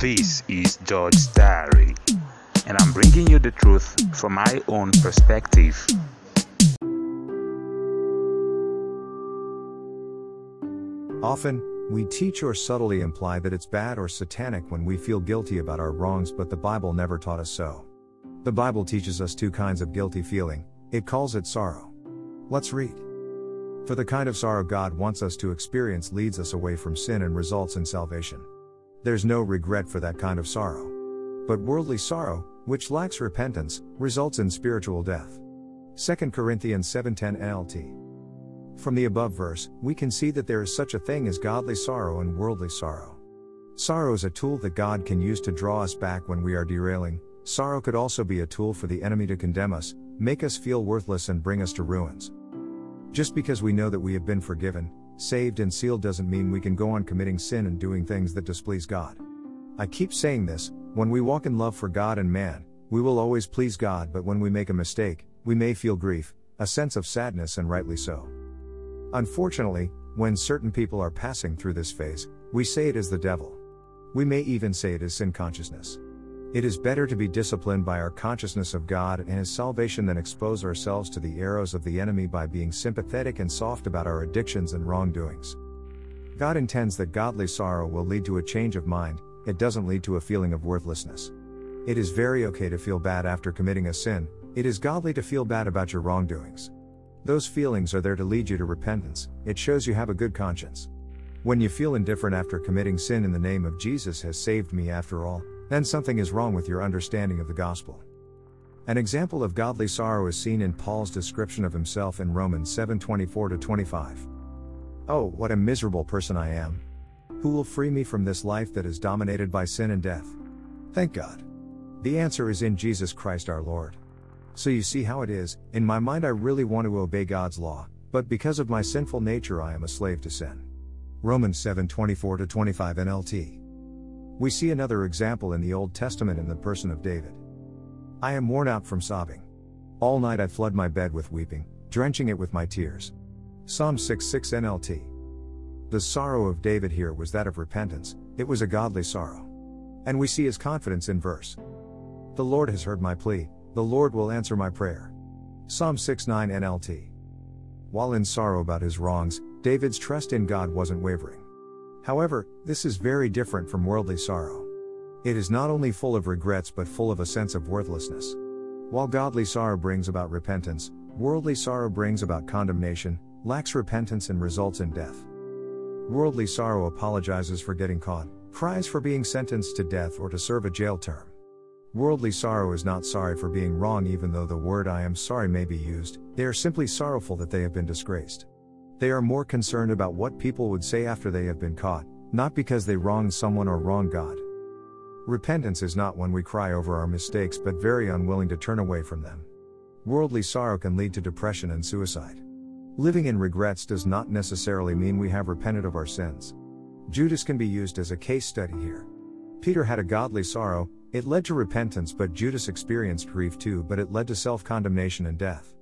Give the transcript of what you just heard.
This is George's Diary, and I'm bringing you the truth from my own perspective. Often, we teach or subtly imply that it's bad or satanic when we feel guilty about our wrongs, but the Bible never taught us so. The Bible teaches us two kinds of guilty feeling, it calls it sorrow. Let's read. For the kind of sorrow God wants us to experience leads us away from sin and results in salvation. There's no regret for that kind of sorrow. But worldly sorrow, which lacks repentance, results in spiritual death. 2 Corinthians 7:10 NLT. From the above verse, we can see that there is such a thing as godly sorrow and worldly sorrow. Sorrow is a tool that God can use to draw us back when we are derailing. Sorrow could also be a tool for the enemy to condemn us, make us feel worthless, and bring us to ruins. Just because we know that we have been forgiven, saved, and sealed doesn't mean we can go on committing sin and doing things that displease God. I keep saying this when we walk in love for God and man, we will always please God, but when we make a mistake, we may feel grief, a sense of sadness, and rightly so. Unfortunately, when certain people are passing through this phase, we say it is the devil. We may even say it is sin consciousness. It is better to be disciplined by our consciousness of God and His salvation than expose ourselves to the arrows of the enemy by being sympathetic and soft about our addictions and wrongdoings. God intends that godly sorrow will lead to a change of mind, it doesn't lead to a feeling of worthlessness. It is very okay to feel bad after committing a sin, it is godly to feel bad about your wrongdoings. Those feelings are there to lead you to repentance, it shows you have a good conscience. When you feel indifferent after committing sin in the name of Jesus has saved me after all, then something is wrong with your understanding of the gospel. An example of godly sorrow is seen in Paul's description of himself in Romans 7:24 25. Oh, what a miserable person I am. Who will free me from this life that is dominated by sin and death? Thank God. The answer is in Jesus Christ our Lord. So you see how it is, in my mind I really want to obey God's law, but because of my sinful nature I am a slave to sin. Romans 7:24 25 NLT. We see another example in the Old Testament in the person of David. I am worn out from sobbing. All night I flood my bed with weeping, drenching it with my tears. Psalm 6 6 NLT. The sorrow of David here was that of repentance, it was a godly sorrow. And we see his confidence in verse. The Lord has heard my plea, the Lord will answer my prayer. Psalm 6 9 NLT. While in sorrow about his wrongs, David's trust in God wasn't wavering. However, this is very different from worldly sorrow. It is not only full of regrets but full of a sense of worthlessness. While godly sorrow brings about repentance, worldly sorrow brings about condemnation, lacks repentance, and results in death. Worldly sorrow apologizes for getting caught, cries for being sentenced to death or to serve a jail term. Worldly sorrow is not sorry for being wrong, even though the word I am sorry may be used, they are simply sorrowful that they have been disgraced. They are more concerned about what people would say after they have been caught, not because they wronged someone or wronged God. Repentance is not when we cry over our mistakes but very unwilling to turn away from them. Worldly sorrow can lead to depression and suicide. Living in regrets does not necessarily mean we have repented of our sins. Judas can be used as a case study here. Peter had a godly sorrow, it led to repentance, but Judas experienced grief too, but it led to self condemnation and death.